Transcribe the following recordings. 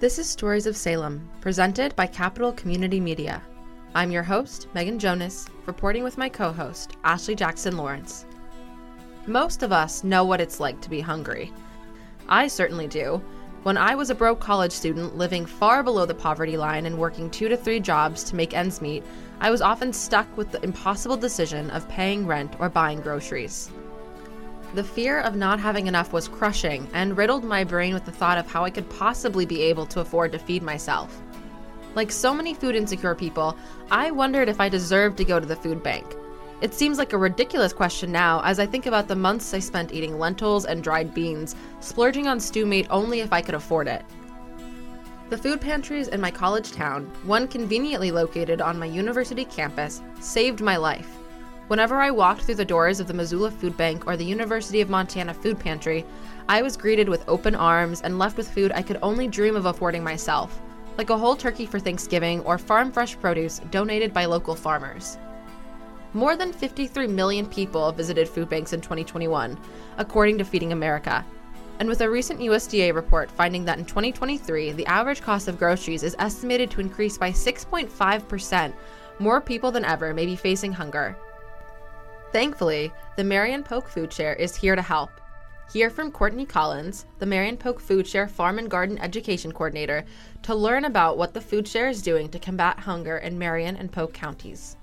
This is Stories of Salem, presented by Capital Community Media. I'm your host, Megan Jonas, reporting with my co host, Ashley Jackson Lawrence. Most of us know what it's like to be hungry. I certainly do. When I was a broke college student living far below the poverty line and working two to three jobs to make ends meet, I was often stuck with the impossible decision of paying rent or buying groceries. The fear of not having enough was crushing and riddled my brain with the thought of how I could possibly be able to afford to feed myself. Like so many food insecure people, I wondered if I deserved to go to the food bank. It seems like a ridiculous question now as I think about the months I spent eating lentils and dried beans, splurging on stew meat only if I could afford it. The food pantries in my college town, one conveniently located on my university campus, saved my life. Whenever I walked through the doors of the Missoula Food Bank or the University of Montana Food Pantry, I was greeted with open arms and left with food I could only dream of affording myself, like a whole turkey for Thanksgiving or farm fresh produce donated by local farmers. More than 53 million people visited food banks in 2021, according to Feeding America. And with a recent USDA report finding that in 2023, the average cost of groceries is estimated to increase by 6.5%, more people than ever may be facing hunger. Thankfully, the Marion Polk Food Share is here to help. Hear from Courtney Collins, the Marion Polk Food Share Farm and Garden Education Coordinator, to learn about what the Food Share is doing to combat hunger in Marion and Polk counties.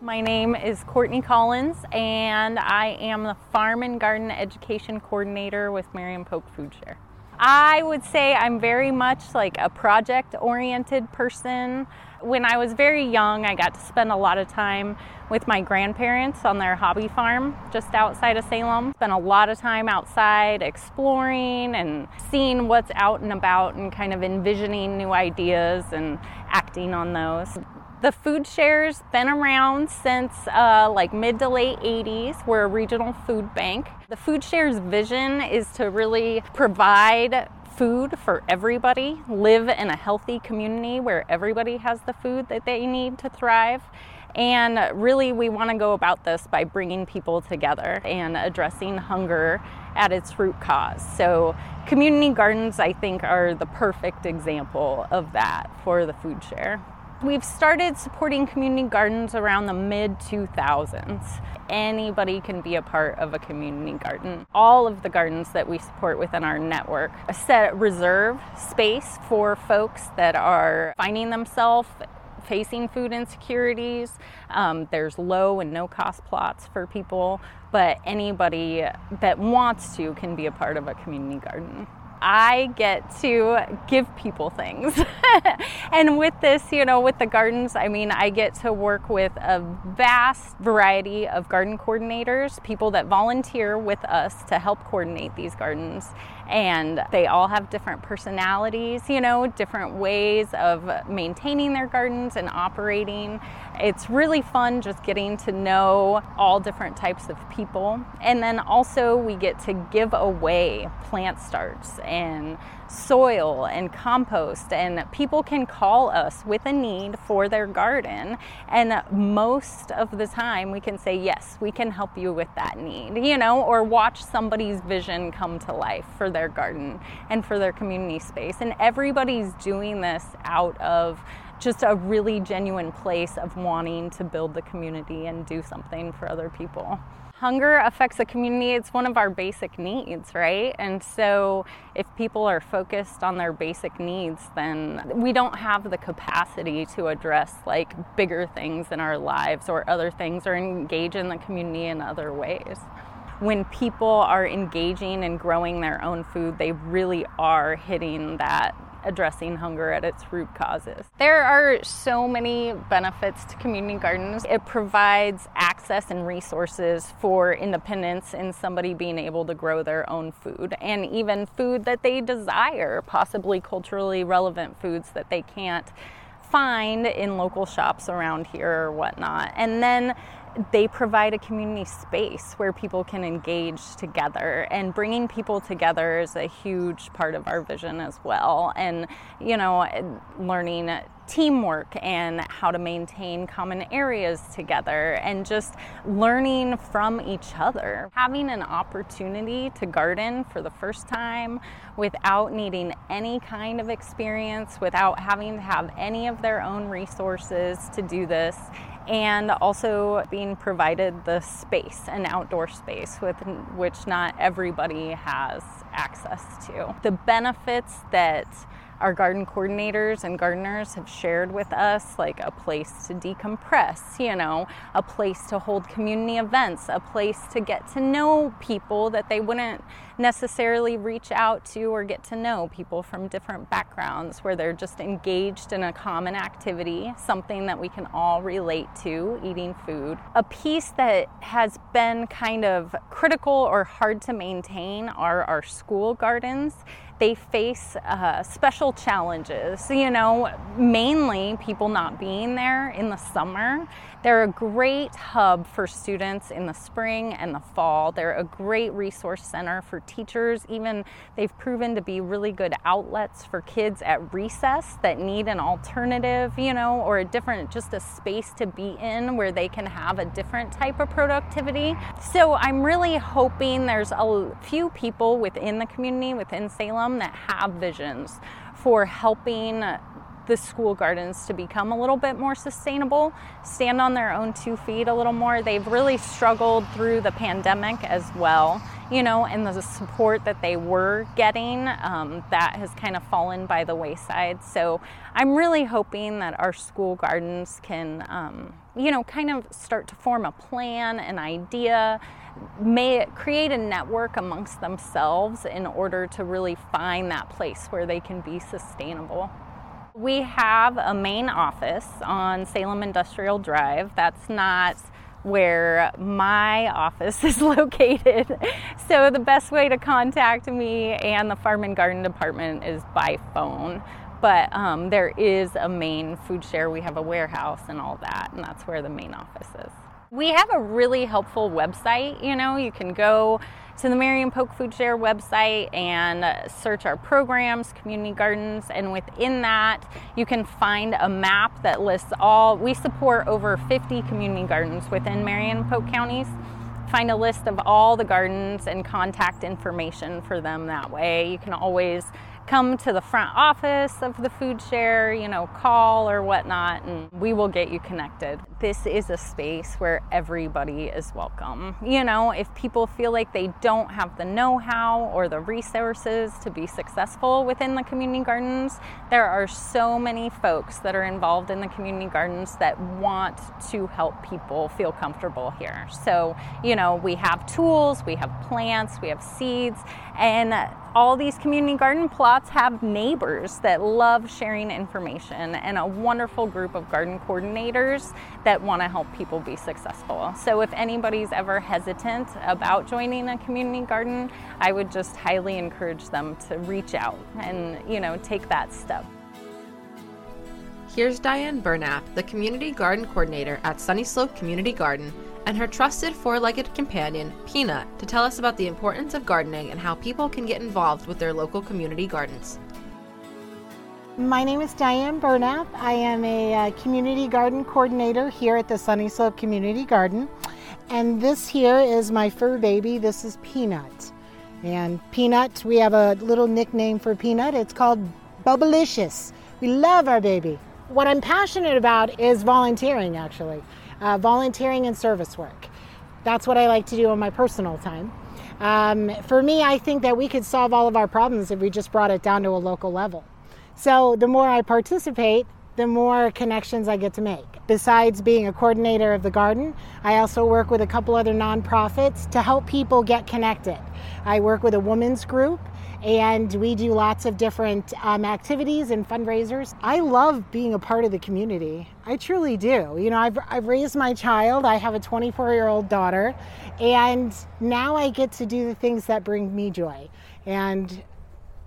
My name is Courtney Collins, and I am the Farm and Garden Education Coordinator with Marion Polk Food Share. I would say I'm very much like a project oriented person. When I was very young, I got to spend a lot of time with my grandparents on their hobby farm just outside of Salem. Spent a lot of time outside exploring and seeing what's out and about and kind of envisioning new ideas and acting on those. The food shares been around since uh, like mid to late 80s. We're a regional food bank. The food shares vision is to really provide food for everybody, live in a healthy community where everybody has the food that they need to thrive. And really, we want to go about this by bringing people together and addressing hunger at its root cause. So, community gardens, I think, are the perfect example of that for the food share. We've started supporting community gardens around the mid 2000s. Anybody can be a part of a community garden. All of the gardens that we support within our network set reserve space for folks that are finding themselves facing food insecurities. Um, there's low and no cost plots for people, but anybody that wants to can be a part of a community garden. I get to give people things. and with this, you know, with the gardens, I mean, I get to work with a vast variety of garden coordinators, people that volunteer with us to help coordinate these gardens and they all have different personalities, you know, different ways of maintaining their gardens and operating. It's really fun just getting to know all different types of people. And then also, we get to give away plant starts and soil and compost, and people can call us with a need for their garden. And most of the time, we can say, Yes, we can help you with that need, you know, or watch somebody's vision come to life for their garden and for their community space. And everybody's doing this out of just a really genuine place of wanting to build the community and do something for other people hunger affects the community. It's one of our basic needs, right? And so if people are focused on their basic needs, then we don't have the capacity to address like bigger things in our lives or other things or engage in the community in other ways when people are engaging and growing their own food, they really are hitting that addressing hunger at its root causes. There are so many benefits to community gardens. It provides access and resources for independence in somebody being able to grow their own food and even food that they desire, possibly culturally relevant foods that they can't find in local shops around here or whatnot. And then they provide a community space where people can engage together and bringing people together is a huge part of our vision as well. And you know learning teamwork and how to maintain common areas together and just learning from each other. Having an opportunity to garden for the first time without needing any kind of experience, without having to have any of their own resources to do this and also being provided the space, an outdoor space with which not everybody has access to. The benefits that our garden coordinators and gardeners have shared with us, like a place to decompress, you know, a place to hold community events, a place to get to know people that they wouldn't necessarily reach out to or get to know people from different backgrounds where they're just engaged in a common activity, something that we can all relate to, eating food. A piece that has been kind of critical or hard to maintain are our school gardens they face uh, special challenges. You know, mainly people not being there in the summer. They're a great hub for students in the spring and the fall. They're a great resource center for teachers. Even they've proven to be really good outlets for kids at recess that need an alternative, you know, or a different, just a space to be in where they can have a different type of productivity. So I'm really hoping there's a few people within the community, within Salem, that have visions for helping the school gardens to become a little bit more sustainable, stand on their own two feet a little more. They've really struggled through the pandemic as well, you know, and the support that they were getting um, that has kind of fallen by the wayside. So I'm really hoping that our school gardens can, um, you know, kind of start to form a plan, an idea may create a network amongst themselves in order to really find that place where they can be sustainable. We have a main office on Salem Industrial Drive. That's not where my office is located. So the best way to contact me and the Farm and Garden Department is by phone. But um, there is a main food share. We have a warehouse and all that, and that's where the main office is. We have a really helpful website. You know, you can go to the Marion Polk Food Share website and search our programs, community gardens, and within that, you can find a map that lists all. We support over 50 community gardens within Marion Polk counties. Find a list of all the gardens and contact information for them that way. You can always come to the front office of the food share, you know, call or whatnot, and we will get you connected. This is a space where everybody is welcome. You know, if people feel like they don't have the know how or the resources to be successful within the community gardens, there are so many folks that are involved in the community gardens that want to help people feel comfortable here. So, you know, we have tools, we have plants, we have seeds, and all these community garden plots have neighbors that love sharing information and a wonderful group of garden coordinators that want to help people be successful. So if anybody's ever hesitant about joining a community garden, I would just highly encourage them to reach out and, you know, take that step. Here's Diane Burnap, the community garden coordinator at Sunny Slope Community Garden, and her trusted four legged companion, Peanut, to tell us about the importance of gardening and how people can get involved with their local community gardens. My name is Diane Burnap. I am a uh, community garden coordinator here at the Sunny Slope Community Garden. And this here is my fur baby. This is Peanut. And Peanut, we have a little nickname for Peanut. It's called Bubblicious. We love our baby. What I'm passionate about is volunteering, actually uh, volunteering and service work. That's what I like to do in my personal time. Um, for me, I think that we could solve all of our problems if we just brought it down to a local level. So the more I participate, the more connections I get to make. Besides being a coordinator of the garden, I also work with a couple other nonprofits to help people get connected. I work with a women's group and we do lots of different um, activities and fundraisers. I love being a part of the community. I truly do. You know, I've, I've raised my child, I have a 24 year old daughter, and now I get to do the things that bring me joy. And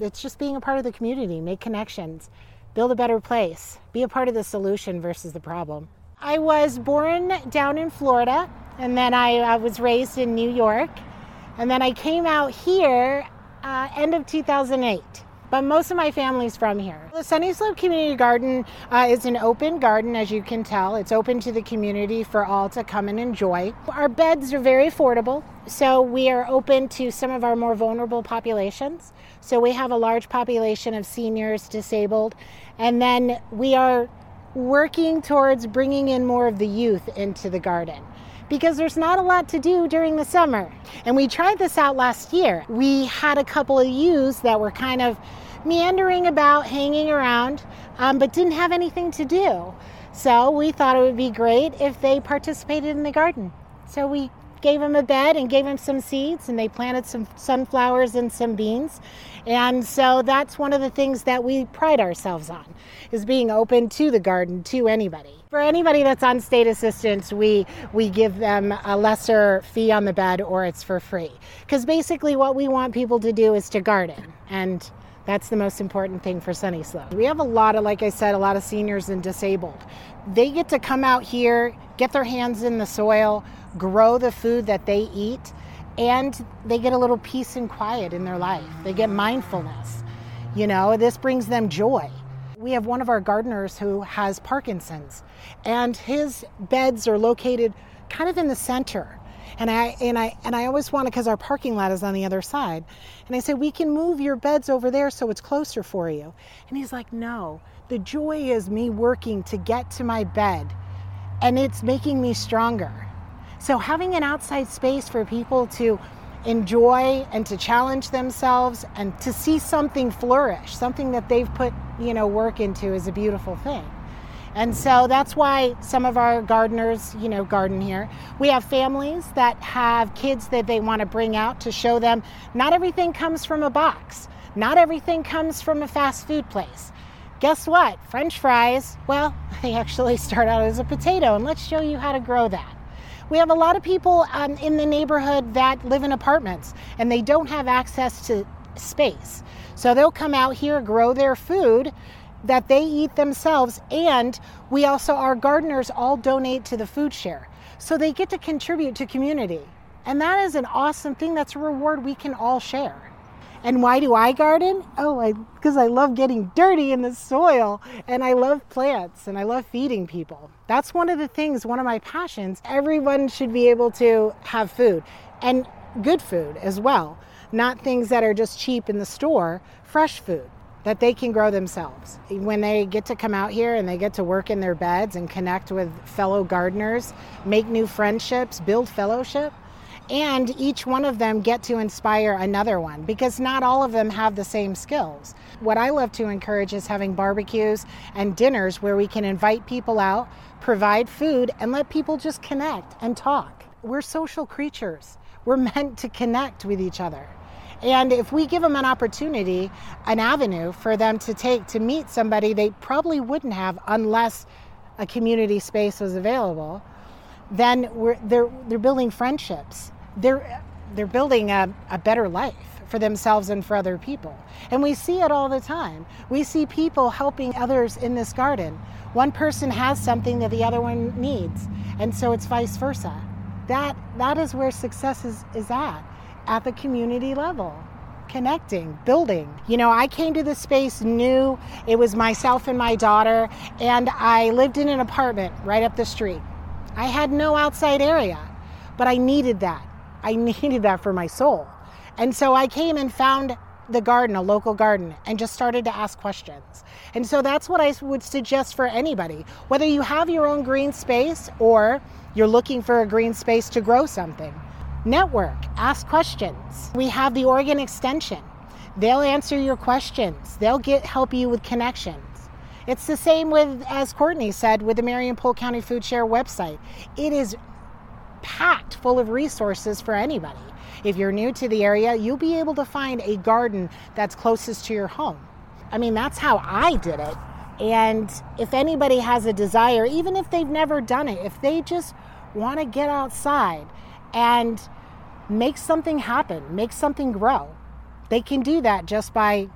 it's just being a part of the community, make connections, build a better place, be a part of the solution versus the problem. I was born down in Florida, and then I, I was raised in New York. And then I came out here uh, end of 2008. But most of my family's from here. The Sunny Slope Community Garden uh, is an open garden, as you can tell. It's open to the community for all to come and enjoy. Our beds are very affordable, so we are open to some of our more vulnerable populations. So we have a large population of seniors, disabled, and then we are working towards bringing in more of the youth into the garden because there's not a lot to do during the summer. And we tried this out last year. We had a couple of youths that were kind of meandering about, hanging around, um, but didn't have anything to do. So we thought it would be great if they participated in the garden. So we gave them a bed and gave them some seeds, and they planted some sunflowers and some beans. And so that's one of the things that we pride ourselves on is being open to the garden to anybody. For anybody that's on state assistance, we we give them a lesser fee on the bed or it's for free. Cuz basically what we want people to do is to garden and that's the most important thing for Sunny Slope. We have a lot of, like I said, a lot of seniors and disabled. They get to come out here, get their hands in the soil, grow the food that they eat, and they get a little peace and quiet in their life. They get mindfulness. You know, this brings them joy. We have one of our gardeners who has Parkinson's, and his beds are located kind of in the center and I and I and I always want to because our parking lot is on the other side. And I said, we can move your beds over there so it's closer for you. And he's like, no. The joy is me working to get to my bed, and it's making me stronger. So having an outside space for people to enjoy and to challenge themselves and to see something flourish, something that they've put, you know, work into is a beautiful thing. And so that's why some of our gardeners, you know, garden here. We have families that have kids that they want to bring out to show them not everything comes from a box, not everything comes from a fast food place. Guess what? French fries, well, they actually start out as a potato, and let's show you how to grow that. We have a lot of people um, in the neighborhood that live in apartments and they don't have access to space. So they'll come out here, grow their food, that they eat themselves. And we also, our gardeners all donate to the food share. So they get to contribute to community. And that is an awesome thing. That's a reward we can all share. And why do I garden? Oh, I because I love getting dirty in the soil and I love plants and I love feeding people. That's one of the things, one of my passions. Everyone should be able to have food and good food as well, not things that are just cheap in the store, fresh food that they can grow themselves. When they get to come out here and they get to work in their beds and connect with fellow gardeners, make new friendships, build fellowship, and each one of them get to inspire another one because not all of them have the same skills. What I love to encourage is having barbecues and dinners where we can invite people out, provide food, and let people just connect and talk. We're social creatures. We're meant to connect with each other. And if we give them an opportunity, an avenue for them to take to meet somebody they probably wouldn't have unless a community space was available, then they're, they're building friendships. They're, they're building a, a better life for themselves and for other people. And we see it all the time. We see people helping others in this garden. One person has something that the other one needs, and so it's vice versa. That, that is where success is, is at at the community level connecting, building. You know, I came to this space new. It was myself and my daughter, and I lived in an apartment right up the street. I had no outside area, but I needed that. I needed that for my soul. And so I came and found the garden, a local garden, and just started to ask questions. And so that's what I would suggest for anybody. Whether you have your own green space or you're looking for a green space to grow something, Network, ask questions. We have the Oregon Extension. They'll answer your questions. They'll get help you with connections. It's the same with, as Courtney said, with the Marion Polk County Food Share website. It is packed full of resources for anybody. If you're new to the area, you'll be able to find a garden that's closest to your home. I mean, that's how I did it. And if anybody has a desire, even if they've never done it, if they just want to get outside and make something happen, make something grow. They can do that just by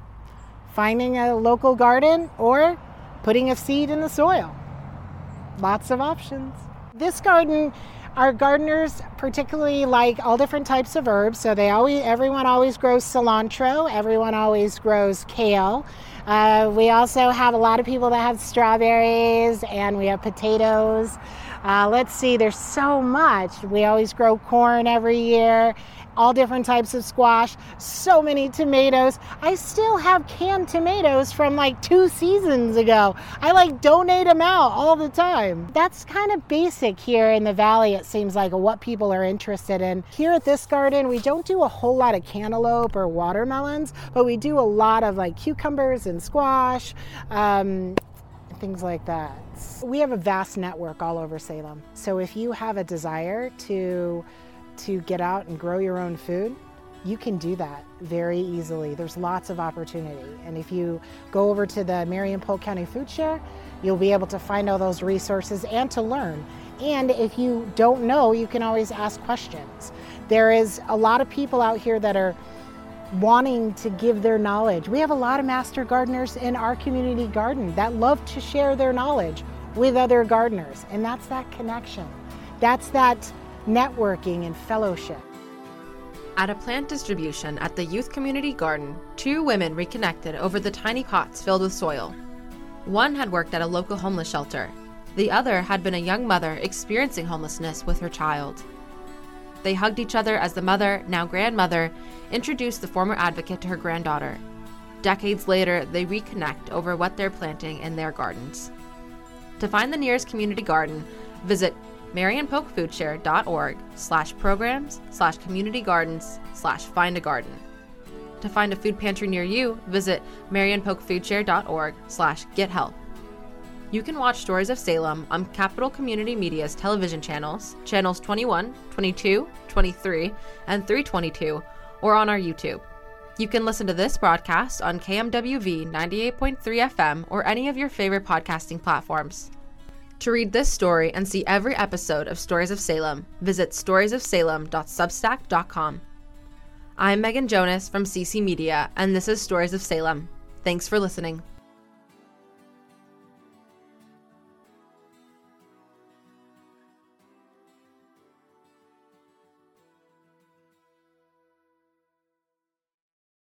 finding a local garden or putting a seed in the soil. Lots of options. This garden Our gardeners particularly like all different types of herbs, so they always everyone always grows cilantro, everyone always grows kale. Uh, we also have a lot of people that have strawberries, and we have potatoes. Uh, let's see, there's so much. We always grow corn every year, all different types of squash, so many tomatoes. I still have canned tomatoes from like two seasons ago. I like donate them out all the time. That's kind of basic here in the valley, it seems like, what people are interested in. Here at this garden, we don't do a whole lot of cantaloupe or watermelons, but we do a lot of like cucumbers and squash. Um, things like that. We have a vast network all over Salem. So if you have a desire to to get out and grow your own food, you can do that very easily. There's lots of opportunity. And if you go over to the Marion Polk County Food Share, you'll be able to find all those resources and to learn. And if you don't know, you can always ask questions. There is a lot of people out here that are wanting to give their knowledge. We have a lot of master gardeners in our community garden that love to share their knowledge with other gardeners. And that's that connection. That's that networking and fellowship. At a plant distribution at the Youth Community Garden, two women reconnected over the tiny pots filled with soil. One had worked at a local homeless shelter, the other had been a young mother experiencing homelessness with her child. They hugged each other as the mother, now grandmother, introduced the former advocate to her granddaughter. Decades later, they reconnect over what they're planting in their gardens. To find the nearest community garden, visit marionpolkfoodshare.org slash programs slash community gardens slash find a garden. To find a food pantry near you, visit marionpolkfoodshare.org slash get help. You can watch Stories of Salem on Capital Community Media's television channels, channels 21, 22, 23, and 322, or on our YouTube. You can listen to this broadcast on KMWV 98.3 FM or any of your favorite podcasting platforms. To read this story and see every episode of Stories of Salem, visit storiesofsalem.substack.com. I'm Megan Jonas from CC Media, and this is Stories of Salem. Thanks for listening.